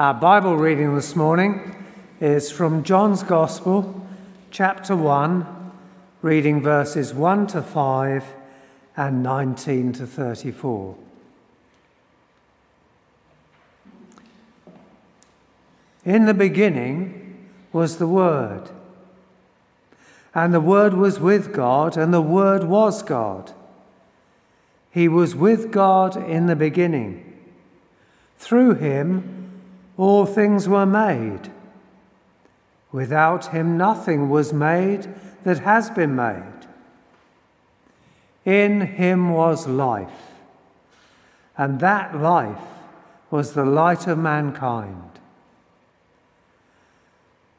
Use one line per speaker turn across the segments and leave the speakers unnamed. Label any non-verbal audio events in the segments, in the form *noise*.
Our Bible reading this morning is from John's Gospel, chapter 1, reading verses 1 to 5 and 19 to 34. In the beginning was the Word, and the Word was with God, and the Word was God. He was with God in the beginning. Through him, all things were made. Without him, nothing was made that has been made. In him was life, and that life was the light of mankind.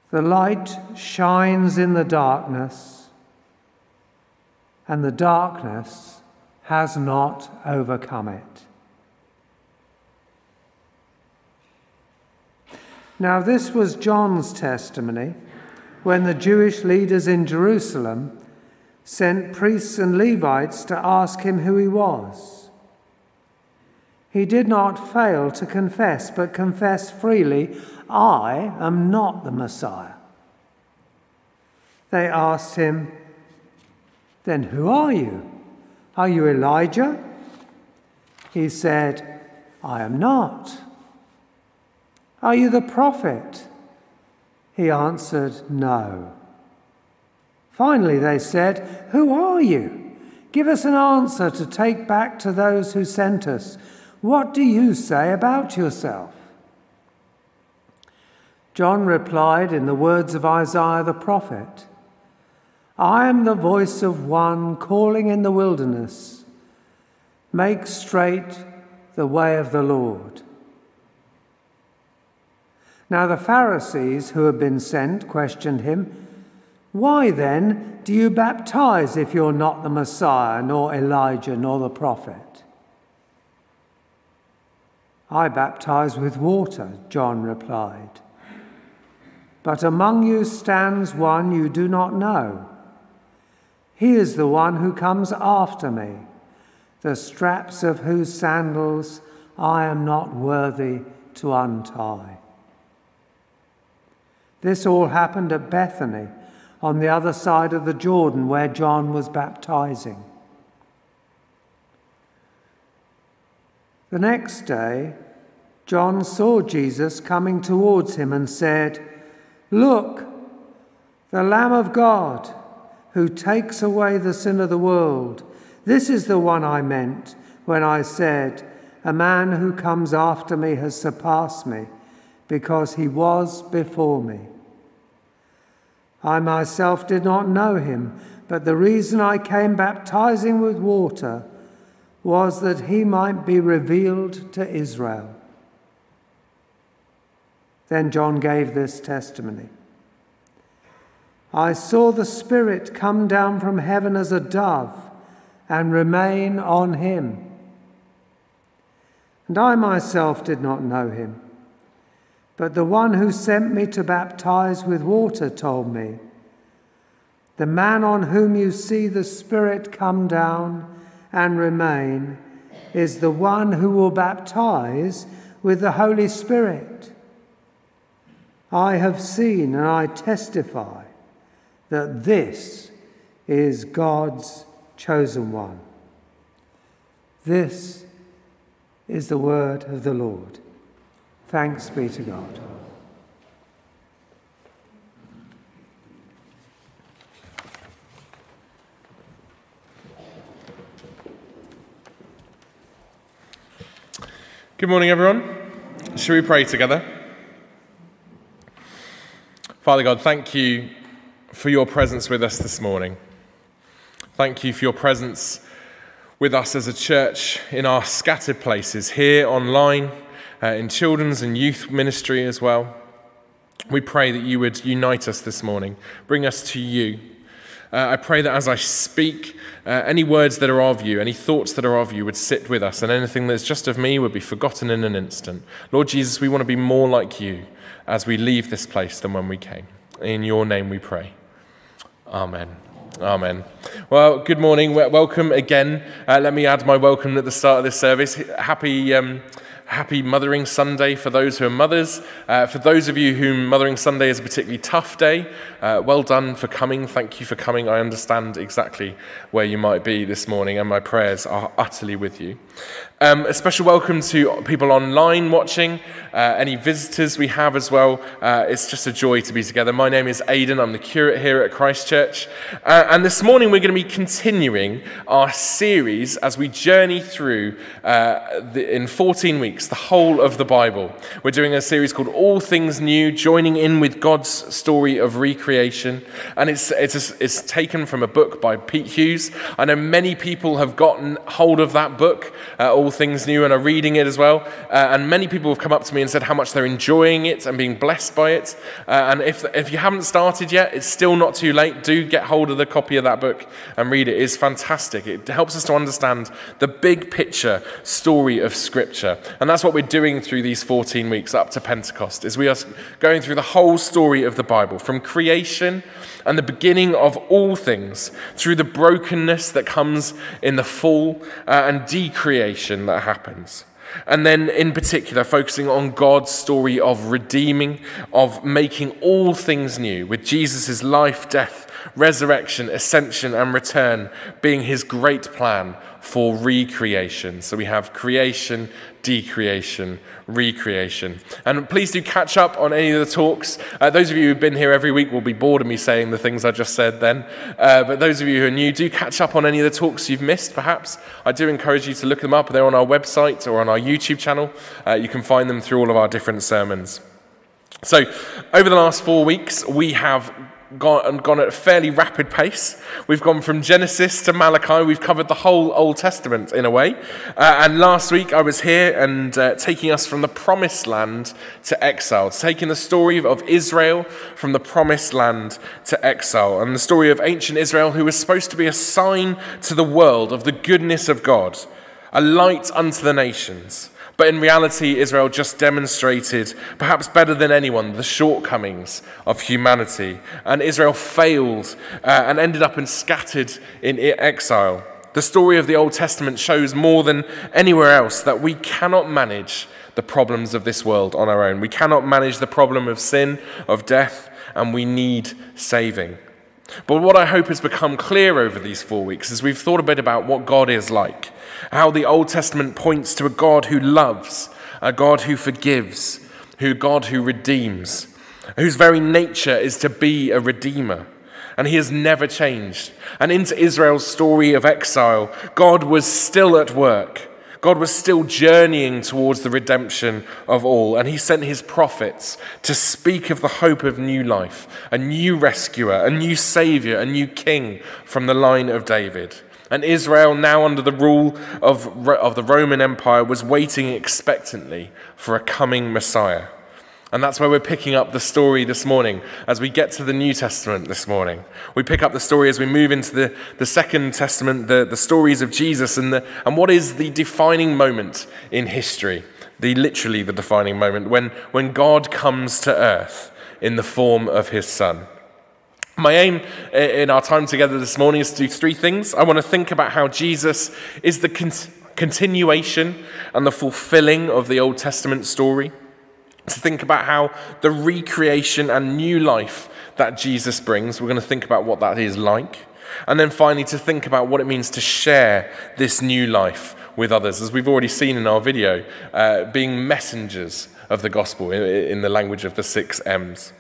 The light shines in the darkness, and the darkness has not overcome it. Now, this was John's testimony when the Jewish leaders in Jerusalem sent priests and Levites to ask him who he was. He did not fail to confess, but confessed freely, I am not the Messiah. They asked him, Then who are you? Are you Elijah? He said, I am not. Are you the prophet? He answered, No. Finally, they said, Who are you? Give us an answer to take back to those who sent us. What do you say about yourself? John replied in the words of Isaiah the prophet I am the voice of one calling in the wilderness, make straight the way of the Lord. Now the Pharisees who had been sent questioned him, Why then do you baptize if you're not the Messiah, nor Elijah, nor the prophet? I baptize with water, John replied. But among you stands one you do not know. He is the one who comes after me, the straps of whose sandals I am not worthy to untie. This all happened at Bethany, on the other side of the Jordan, where John was baptizing. The next day, John saw Jesus coming towards him and said, Look, the Lamb of God who takes away the sin of the world. This is the one I meant when I said, A man who comes after me has surpassed me because he was before me. I myself did not know him, but the reason I came baptizing with water was that he might be revealed to Israel. Then John gave this testimony. I saw the Spirit come down from heaven as a dove and remain on him. And I myself did not know him, but the one who sent me to baptize with water told me, The man on whom you see the Spirit come down and remain is the one who will baptize with the Holy Spirit. I have seen and I testify that this is God's chosen one. This is the word of the Lord. Thanks be to God.
Good morning, everyone. Shall we pray together? Father God, thank you for your presence with us this morning. Thank you for your presence with us as a church in our scattered places, here online, uh, in children's and youth ministry as well. We pray that you would unite us this morning, bring us to you. Uh, I pray that as I speak, uh, any words that are of you, any thoughts that are of you would sit with us, and anything that's just of me would be forgotten in an instant. Lord Jesus, we want to be more like you as we leave this place than when we came. In your name we pray. Amen. Amen. Well, good morning. Welcome again. Uh, let me add my welcome at the start of this service. Happy, um, happy Mothering Sunday for those who are mothers. Uh, for those of you whom Mothering Sunday is a particularly tough day, uh, well done for coming. Thank you for coming. I understand exactly where you might be this morning, and my prayers are utterly with you. Um, a special welcome to people online watching, uh, any visitors we have as well. Uh, it's just a joy to be together. My name is Aidan, I'm the curate here at Christchurch. Uh, and this morning we're going to be continuing our series as we journey through uh, the, in 14 weeks the whole of the Bible. We're doing a series called All Things New, joining in with God's story of recreation. And it's, it's, it's taken from a book by Pete Hughes. I know many people have gotten hold of that book, uh, All Things New and are reading it as well. Uh, and many people have come up to me and said how much they're enjoying it and being blessed by it. Uh, and if, if you haven't started yet, it's still not too late. Do get hold of the copy of that book and read it. It's fantastic. It helps us to understand the big picture story of Scripture. And that's what we're doing through these 14 weeks up to Pentecost, is we are going through the whole story of the Bible, from creation and the beginning of all things, through the brokenness that comes in the fall uh, and decreation that happens. And then, in particular, focusing on God's story of redeeming, of making all things new, with Jesus' life, death, resurrection, ascension, and return being his great plan for recreation. So we have creation, decreation, recreation. And please do catch up on any of the talks. Uh, those of you who've been here every week will be bored of me saying the things I just said then. Uh, but those of you who are new, do catch up on any of the talks you've missed, perhaps. I do encourage you to look them up. They're on our website or on our YouTube channel. Uh, you can find them through all of our different sermons. So, over the last four weeks, we have gone, gone at a fairly rapid pace. We've gone from Genesis to Malachi. We've covered the whole Old Testament in a way. Uh, and last week I was here and uh, taking us from the promised land to exile, taking the story of Israel from the promised land to exile, and the story of ancient Israel, who was supposed to be a sign to the world of the goodness of God, a light unto the nations. But in reality, Israel just demonstrated, perhaps better than anyone, the shortcomings of humanity. And Israel failed uh, and ended up in scattered in exile. The story of the Old Testament shows more than anywhere else that we cannot manage the problems of this world on our own. We cannot manage the problem of sin, of death, and we need saving. But what I hope has become clear over these four weeks is we've thought a bit about what God is like, how the Old Testament points to a God who loves, a God who forgives, who God who redeems, whose very nature is to be a redeemer. And he has never changed. And into Israel's story of exile, God was still at work God was still journeying towards the redemption of all, and he sent his prophets to speak of the hope of new life, a new rescuer, a new savior, a new king from the line of David. And Israel, now under the rule of, of the Roman Empire, was waiting expectantly for a coming Messiah. And that's where we're picking up the story this morning as we get to the New Testament this morning. We pick up the story as we move into the, the Second Testament, the, the stories of Jesus, and, the, and what is the defining moment in history, the literally the defining moment, when, when God comes to earth in the form of his Son. My aim in our time together this morning is to do three things. I want to think about how Jesus is the con- continuation and the fulfilling of the Old Testament story to think about how the recreation and new life that Jesus brings, we're going to think about what that is like. And then finally, to think about what it means to share this new life with others, as we've already seen in our video, uh, being messengers of the gospel in, in the language of the six M's.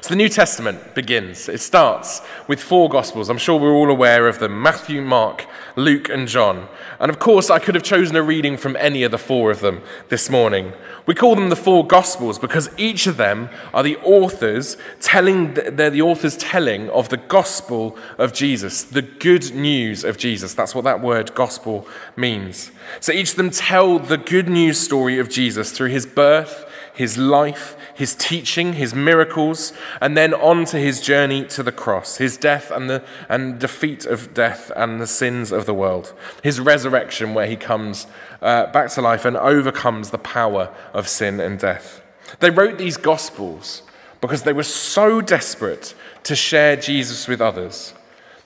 So the New Testament begins. It starts with four Gospels. I'm sure we're all aware of them Matthew, Mark, Luke, and John. And of course, I could have chosen a reading from any of the four of them this morning. We call them the four Gospels because each of them are the authors telling, they're the authors telling of the gospel of Jesus, the good news of Jesus. That's what that word gospel means. So each of them tell the good news story of Jesus through his birth, his life, his teaching, his miracles, and then on to his journey to the cross, his death and the and defeat of death and the sins of the world, his resurrection, where he comes uh, back to life and overcomes the power of sin and death. They wrote these gospels because they were so desperate to share Jesus with others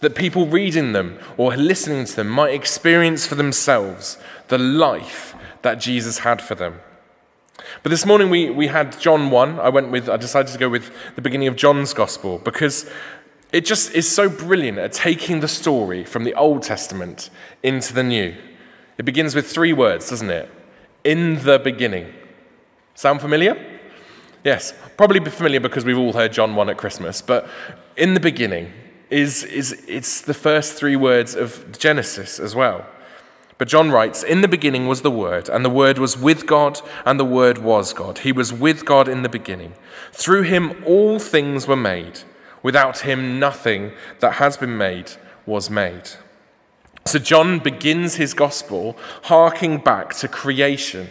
that people reading them or listening to them might experience for themselves the life that Jesus had for them. But this morning we, we had John 1. I went with, I decided to go with the beginning of John's gospel because it just is so brilliant at taking the story from the Old Testament into the New. It begins with three words, doesn't it? In the beginning. Sound familiar? Yes, probably familiar because we've all heard John 1 at Christmas, but in the beginning is, is it's the first three words of Genesis as well. But John writes, In the beginning was the Word, and the Word was with God, and the Word was God. He was with God in the beginning. Through him all things were made. Without him, nothing that has been made was made. So John begins his gospel harking back to creation.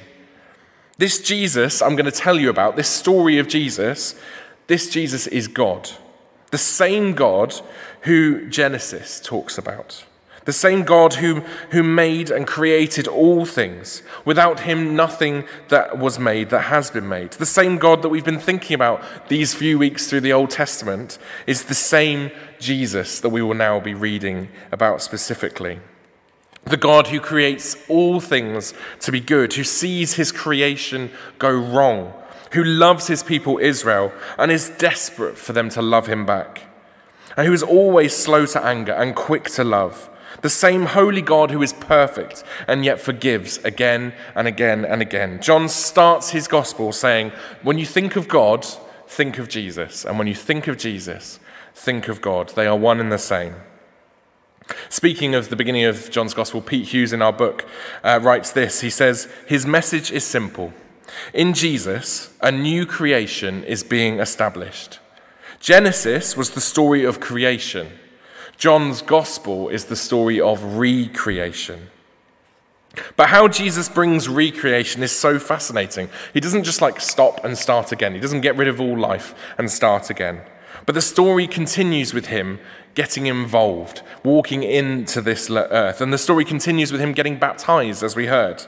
This Jesus I'm going to tell you about, this story of Jesus, this Jesus is God. The same God who Genesis talks about. The same God who, who made and created all things. Without him, nothing that was made that has been made. The same God that we've been thinking about these few weeks through the Old Testament is the same Jesus that we will now be reading about specifically. The God who creates all things to be good, who sees his creation go wrong, who loves his people Israel and is desperate for them to love him back, and who is always slow to anger and quick to love the same holy God who is perfect and yet forgives again and again and again. John starts his gospel saying, When you think of God, think of Jesus. And when you think of Jesus, think of God. They are one and the same. Speaking of the beginning of John's gospel, Pete Hughes in our book uh, writes this. He says, His message is simple. In Jesus, a new creation is being established. Genesis was the story of creation. John's gospel is the story of recreation. But how Jesus brings recreation is so fascinating. He doesn't just like stop and start again, he doesn't get rid of all life and start again. But the story continues with him getting involved, walking into this earth. And the story continues with him getting baptized, as we heard.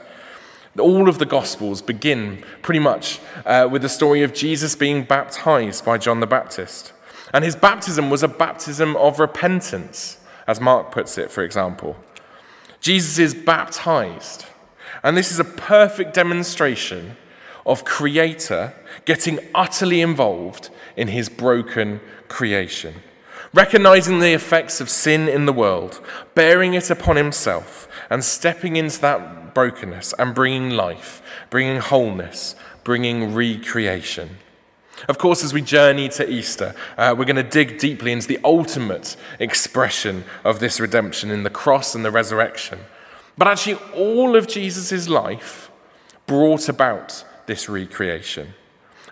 All of the Gospels begin pretty much uh, with the story of Jesus being baptized by John the Baptist. And his baptism was a baptism of repentance, as Mark puts it, for example. Jesus is baptized. And this is a perfect demonstration of Creator getting utterly involved in his broken creation, recognizing the effects of sin in the world, bearing it upon himself, and stepping into that brokenness and bringing life, bringing wholeness, bringing recreation. Of course, as we journey to Easter, uh, we're going to dig deeply into the ultimate expression of this redemption in the cross and the resurrection. But actually, all of Jesus' life brought about this recreation.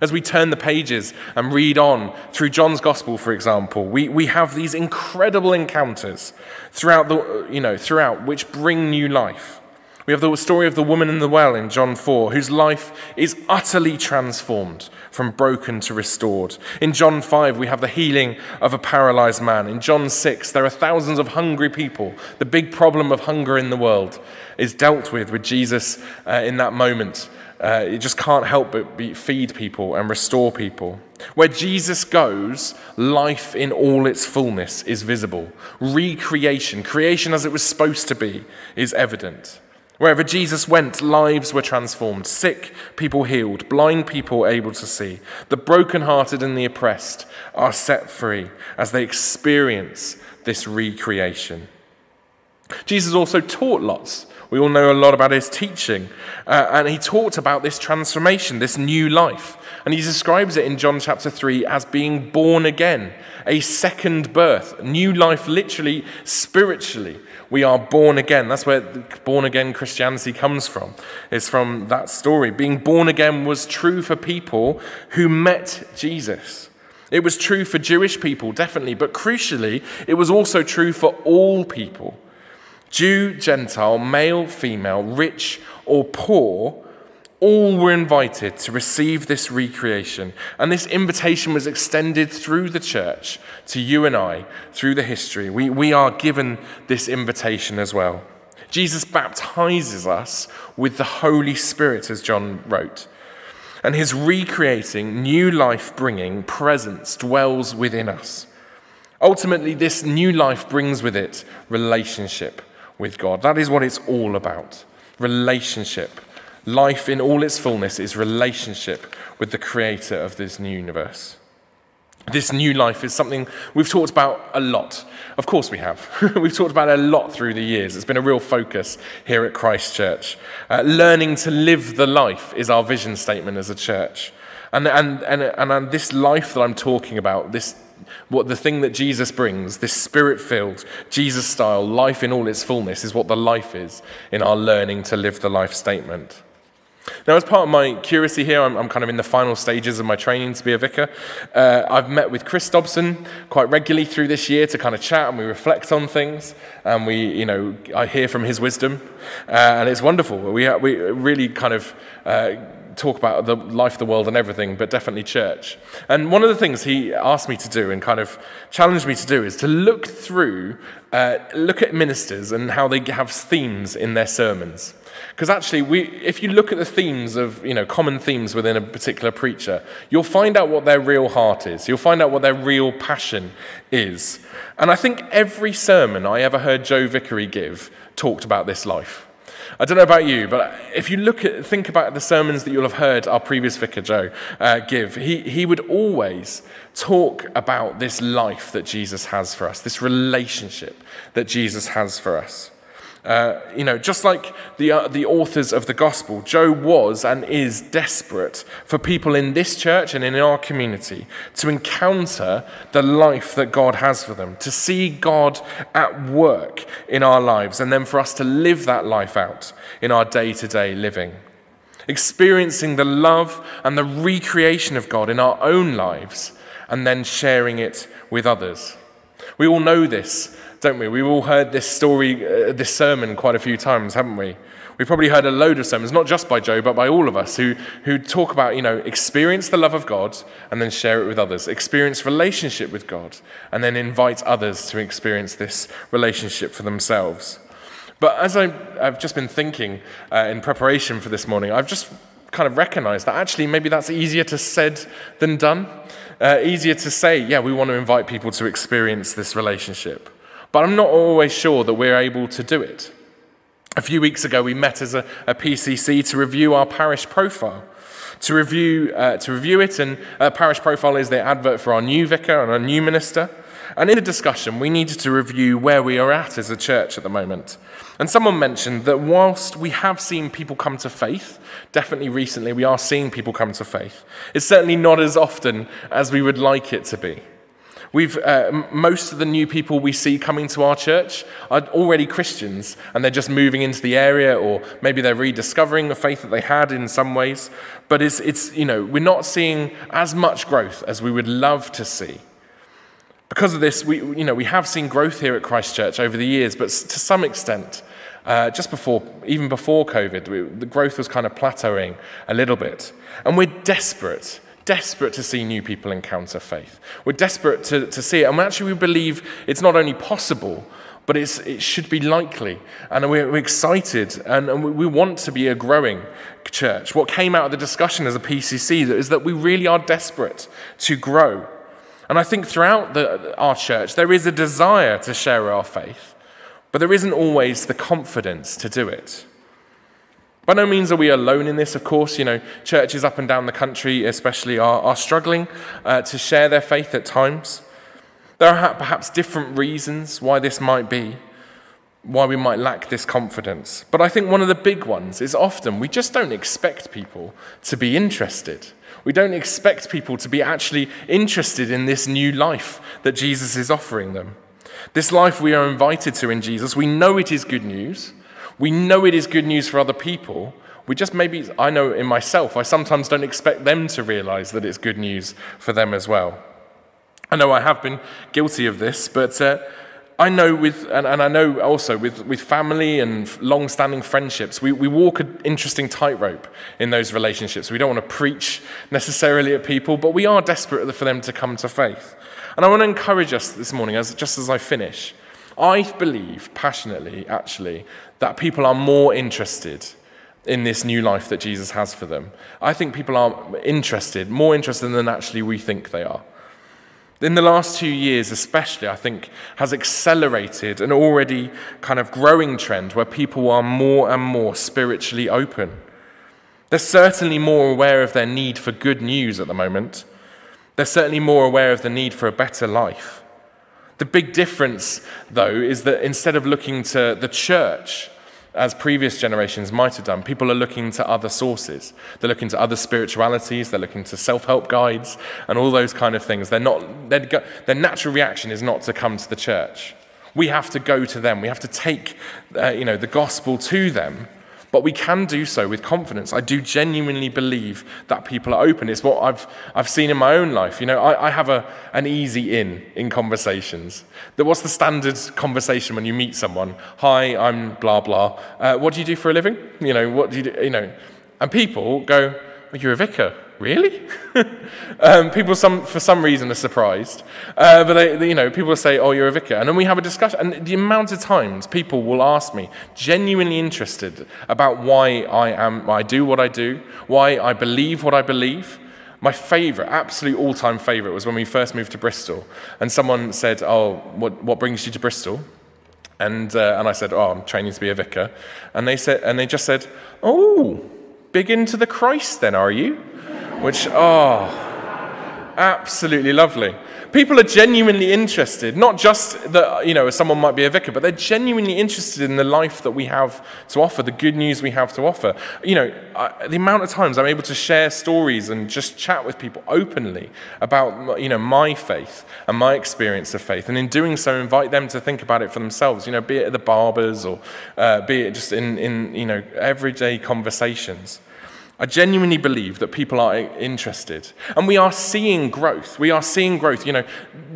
As we turn the pages and read on through John's gospel, for example, we, we have these incredible encounters throughout, the, you know, throughout which bring new life. We have the story of the woman in the well in John 4, whose life is utterly transformed from broken to restored. In John 5, we have the healing of a paralyzed man. In John 6, there are thousands of hungry people. The big problem of hunger in the world is dealt with with Jesus uh, in that moment. Uh, it just can't help but be, feed people and restore people. Where Jesus goes, life in all its fullness is visible. Recreation, creation as it was supposed to be, is evident. Wherever Jesus went, lives were transformed, sick people healed, blind people able to see. The brokenhearted and the oppressed are set free as they experience this recreation. Jesus also taught lots. We all know a lot about his teaching. Uh, and he talked about this transformation, this new life. And he describes it in John chapter 3 as being born again, a second birth, new life, literally, spiritually we are born again. That's where born again Christianity comes from. It's from that story. Being born again was true for people who met Jesus. It was true for Jewish people, definitely, but crucially, it was also true for all people Jew, Gentile, male, female, rich or poor all were invited to receive this recreation. And this invitation was extended through the church to you and I through the history. We, we are given this invitation as well. Jesus baptizes us with the Holy Spirit, as John wrote. And his recreating, new life bringing presence dwells within us. Ultimately, this new life brings with it relationship with God. That is what it's all about relationship Life in all its fullness is relationship with the creator of this new universe. This new life is something we've talked about a lot. Of course, we have. *laughs* we've talked about it a lot through the years. It's been a real focus here at Christ Church. Uh, learning to live the life is our vision statement as a church. And, and, and, and this life that I'm talking about, this, what the thing that Jesus brings, this spirit filled, Jesus style life in all its fullness, is what the life is in our learning to live the life statement. Now, as part of my curacy here, I'm, I'm, kind of in the final stages of my training to be a vicar. Uh, I've met with Chris Dobson quite regularly through this year to kind of chat and we reflect on things. And we, you know, I hear from his wisdom. Uh, and it's wonderful. We, we really kind of uh, talk about the life, of the world, and everything, but definitely church. And one of the things he asked me to do and kind of challenged me to do is to look through, uh, look at ministers and how they have themes in their sermons. Because actually, we, if you look at the themes of, you know, common themes within a particular preacher, you'll find out what their real heart is. You'll find out what their real passion is. And I think every sermon I ever heard Joe Vickery give talked about this life. I don't know about you, but if you look at, think about the sermons that you'll have heard our previous vicar Joe uh, give, he, he would always talk about this life that Jesus has for us, this relationship that Jesus has for us. Uh, you know, just like the, uh, the authors of the gospel, Joe was and is desperate for people in this church and in our community to encounter the life that God has for them, to see God at work in our lives, and then for us to live that life out in our day to day living. Experiencing the love and the recreation of God in our own lives, and then sharing it with others. We all know this don't we? We've all heard this story, uh, this sermon quite a few times, haven't we? We've probably heard a load of sermons, not just by Joe, but by all of us, who, who talk about, you know, experience the love of God and then share it with others, experience relationship with God, and then invite others to experience this relationship for themselves. But as I, have just been thinking uh, in preparation for this morning, I've just kind of recognized that actually maybe that's easier to said than done. Uh, easier to say, yeah, we want to invite people to experience this relationship. But I'm not always sure that we're able to do it. A few weeks ago, we met as a, a PCC to review our parish profile. To review, uh, to review it, and uh, parish profile is the advert for our new vicar and our new minister. And in the discussion, we needed to review where we are at as a church at the moment. And someone mentioned that whilst we have seen people come to faith, definitely recently we are seeing people come to faith, it's certainly not as often as we would like it to be. We've, uh, most of the new people we see coming to our church are already Christians and they're just moving into the area or maybe they're rediscovering the faith that they had in some ways. But it's, it's, you know, we're not seeing as much growth as we would love to see. Because of this, we, you know, we have seen growth here at Christchurch over the years, but to some extent, uh, just before, even before COVID, we, the growth was kind of plateauing a little bit. And we're desperate desperate to see new people encounter faith. We're desperate to, to see it. And actually, we believe it's not only possible, but it should be likely. And we're, we're excited and, and, we want to be a growing church. What came out of the discussion as a PCC is that we really are desperate to grow. And I think throughout the, our church, there is a desire to share our faith, but there isn't always the confidence to do it. By no means are we alone in this, of course. You know, churches up and down the country, especially, are, are struggling uh, to share their faith at times. There are perhaps different reasons why this might be, why we might lack this confidence. But I think one of the big ones is often we just don't expect people to be interested. We don't expect people to be actually interested in this new life that Jesus is offering them. This life we are invited to in Jesus, we know it is good news. We know it is good news for other people. We just maybe, I know in myself, I sometimes don't expect them to realize that it's good news for them as well. I know I have been guilty of this, but uh, I know with, and, and, I know also with, with family and long standing friendships, we, we walk an interesting tightrope in those relationships. We don't want to preach necessarily at people, but we are desperate for them to come to faith. And I want to encourage us this morning, as, just as I finish, I believe passionately, actually, that people are more interested in this new life that Jesus has for them. I think people are interested, more interested than actually we think they are. In the last two years, especially, I think, has accelerated an already kind of growing trend where people are more and more spiritually open. They're certainly more aware of their need for good news at the moment. They're certainly more aware of the need for a better life. The big difference, though, is that instead of looking to the church, as previous generations might have done, people are looking to other sources. They're looking to other spiritualities, they're looking to self help guides, and all those kind of things. They're not, their natural reaction is not to come to the church. We have to go to them, we have to take uh, you know, the gospel to them but we can do so with confidence. I do genuinely believe that people are open. It's what I've, I've seen in my own life. You know, I, I have a, an easy in in conversations. That what's the standard conversation when you meet someone? Hi, I'm blah, blah. Uh, what do you do for a living? You know, what do you do? You know, and people go, well, you're a vicar really? *laughs* um, people, some, for some reason, are surprised. Uh, but they, they, you know, people say, "Oh, you're a vicar," and then we have a discussion. And the amount of times people will ask me, genuinely interested about why I am, why I do what I do, why I believe what I believe. My favourite, absolute all-time favourite, was when we first moved to Bristol, and someone said, "Oh, what, what brings you to Bristol?" And, uh, and I said, "Oh, I'm training to be a vicar," and they said, and they just said, "Oh." Big into the Christ, then, are you? Which, oh, absolutely lovely. People are genuinely interested, not just that, you know, someone might be a vicar, but they're genuinely interested in the life that we have to offer, the good news we have to offer. You know, I, the amount of times I'm able to share stories and just chat with people openly about, you know, my faith and my experience of faith. And in doing so, invite them to think about it for themselves, you know, be it at the barbers or uh, be it just in, in, you know, everyday conversations. I genuinely believe that people are interested. And we are seeing growth. We are seeing growth. You know,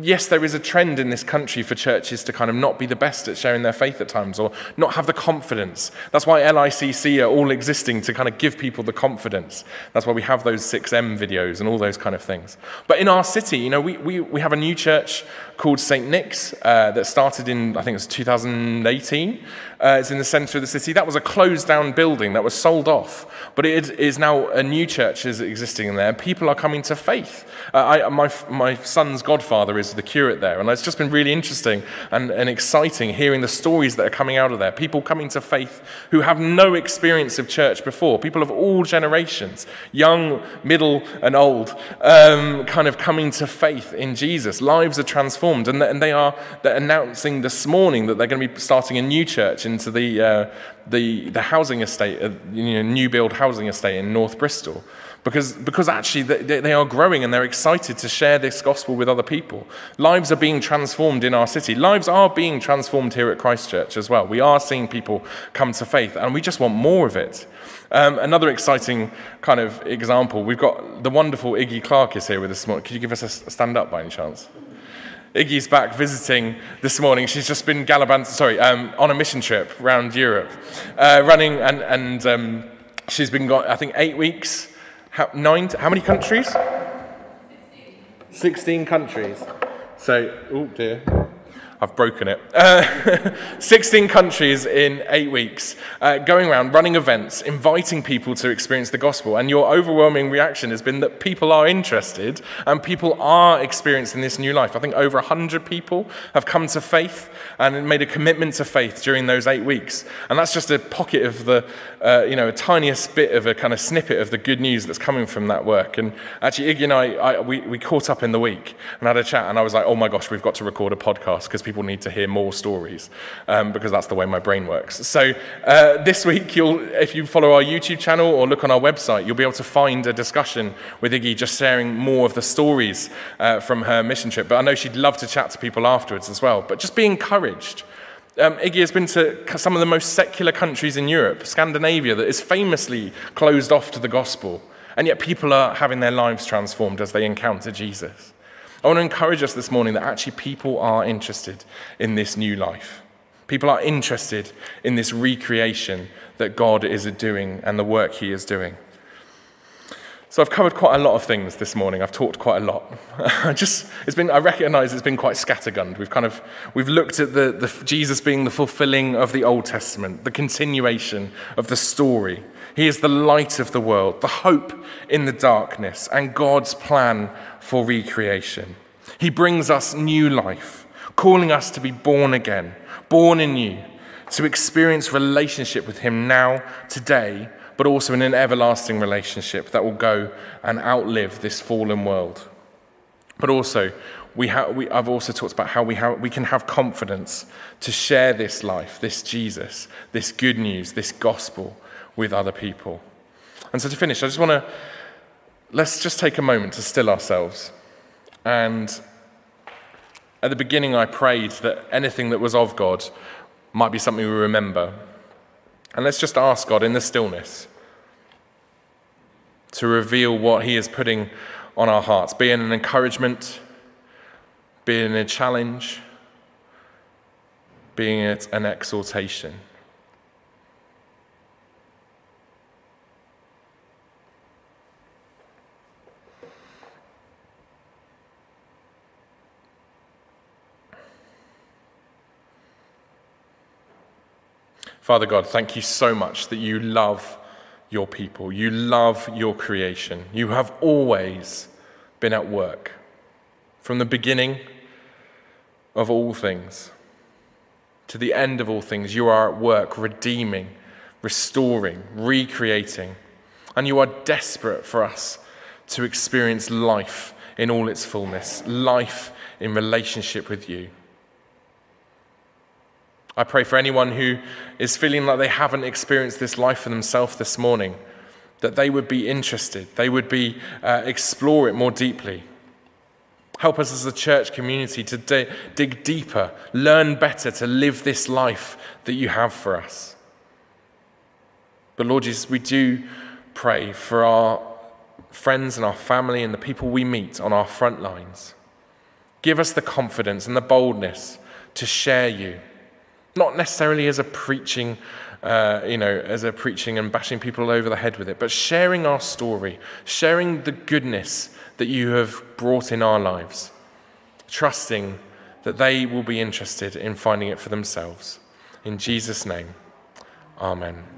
yes, there is a trend in this country for churches to kind of not be the best at sharing their faith at times or not have the confidence. That's why LICC are all existing to kind of give people the confidence. That's why we have those 6M videos and all those kind of things. But in our city, you know, we, we, we have a new church called St. Nick's uh, that started in, I think it was 2018. Uh, it's in the centre of the city. That was a closed down building that was sold off, but it is now a new church is existing in there. People are coming to faith. Uh, I, my, my son's godfather is the curate there, and it's just been really interesting and, and exciting hearing the stories that are coming out of there. People coming to faith who have no experience of church before, people of all generations, young, middle, and old, um, kind of coming to faith in Jesus. Lives are transformed, and, and they are announcing this morning that they're going to be starting a new church into the, uh, the, the housing estate, uh, you know, new build housing estate in North Bristol. Because, because actually they, they are growing and they're excited to share this gospel with other people. Lives are being transformed in our city. Lives are being transformed here at Christchurch as well. We are seeing people come to faith and we just want more of it. Um, another exciting kind of example, we've got the wonderful Iggy Clark is here with us. Could you give us a stand up by any chance? Iggy's back visiting this morning. She's just been gallivanting, sorry, um, on a mission trip around Europe, uh, running, and, and um, she's been got, I think, eight weeks. How, nine, how many countries? 16. 16 countries. So, oh dear. I've broken it. Uh, *laughs* 16 countries in eight weeks, uh, going around running events, inviting people to experience the gospel. And your overwhelming reaction has been that people are interested and people are experiencing this new life. I think over 100 people have come to faith and made a commitment to faith during those eight weeks. And that's just a pocket of the, uh, you know, a tiniest bit of a kind of snippet of the good news that's coming from that work. And actually, Iggy and I, I we, we caught up in the week and had a chat, and I was like, oh my gosh, we've got to record a podcast because people need to hear more stories um, because that's the way my brain works. So uh, this week, if you follow our YouTube channel or look on our website, you'll be able to find a discussion with Iggy just sharing more of the stories uh, from her mission trip. But I know she'd love to chat to people afterwards as well. But just be encouraged. Um, Iggy has been to some of the most secular countries in Europe, Scandinavia, that is famously closed off to the gospel. And yet people are having their lives transformed as they encounter Jesus. I want to encourage us this morning that actually people are interested in this new life. People are interested in this recreation that God is doing and the work He is doing. So I've covered quite a lot of things this morning. I've talked quite a lot. *laughs* I just, it's been, I recognise it's been quite scattergunned. We've kind of, we've looked at the, the Jesus being the fulfilling of the Old Testament, the continuation of the story. He is the light of the world, the hope in the darkness, and God's plan for recreation. He brings us new life, calling us to be born again, born anew, to experience relationship with Him now, today, but also in an everlasting relationship that will go and outlive this fallen world. But also, we ha- we, I've also talked about how we, ha- we can have confidence to share this life, this Jesus, this good news, this gospel with other people. And so to finish, I just want to let's just take a moment to still ourselves. And at the beginning, I prayed that anything that was of God might be something we remember. And let's just ask God in the stillness to reveal what He is putting on our hearts, be it an encouragement, being a challenge, being an exhortation. Father God, thank you so much that you love your people. You love your creation. You have always been at work from the beginning of all things to the end of all things. You are at work redeeming, restoring, recreating. And you are desperate for us to experience life in all its fullness, life in relationship with you. I pray for anyone who is feeling like they haven't experienced this life for themselves this morning, that they would be interested, they would be uh, explore it more deeply. Help us as a church community to d- dig deeper, learn better to live this life that you have for us. But Lord Jesus, we do pray for our friends and our family and the people we meet on our front lines. Give us the confidence and the boldness to share you not necessarily as a preaching, uh, you know, as a preaching and bashing people over the head with it, but sharing our story, sharing the goodness that you have brought in our lives, trusting that they will be interested in finding it for themselves. In Jesus' name, amen.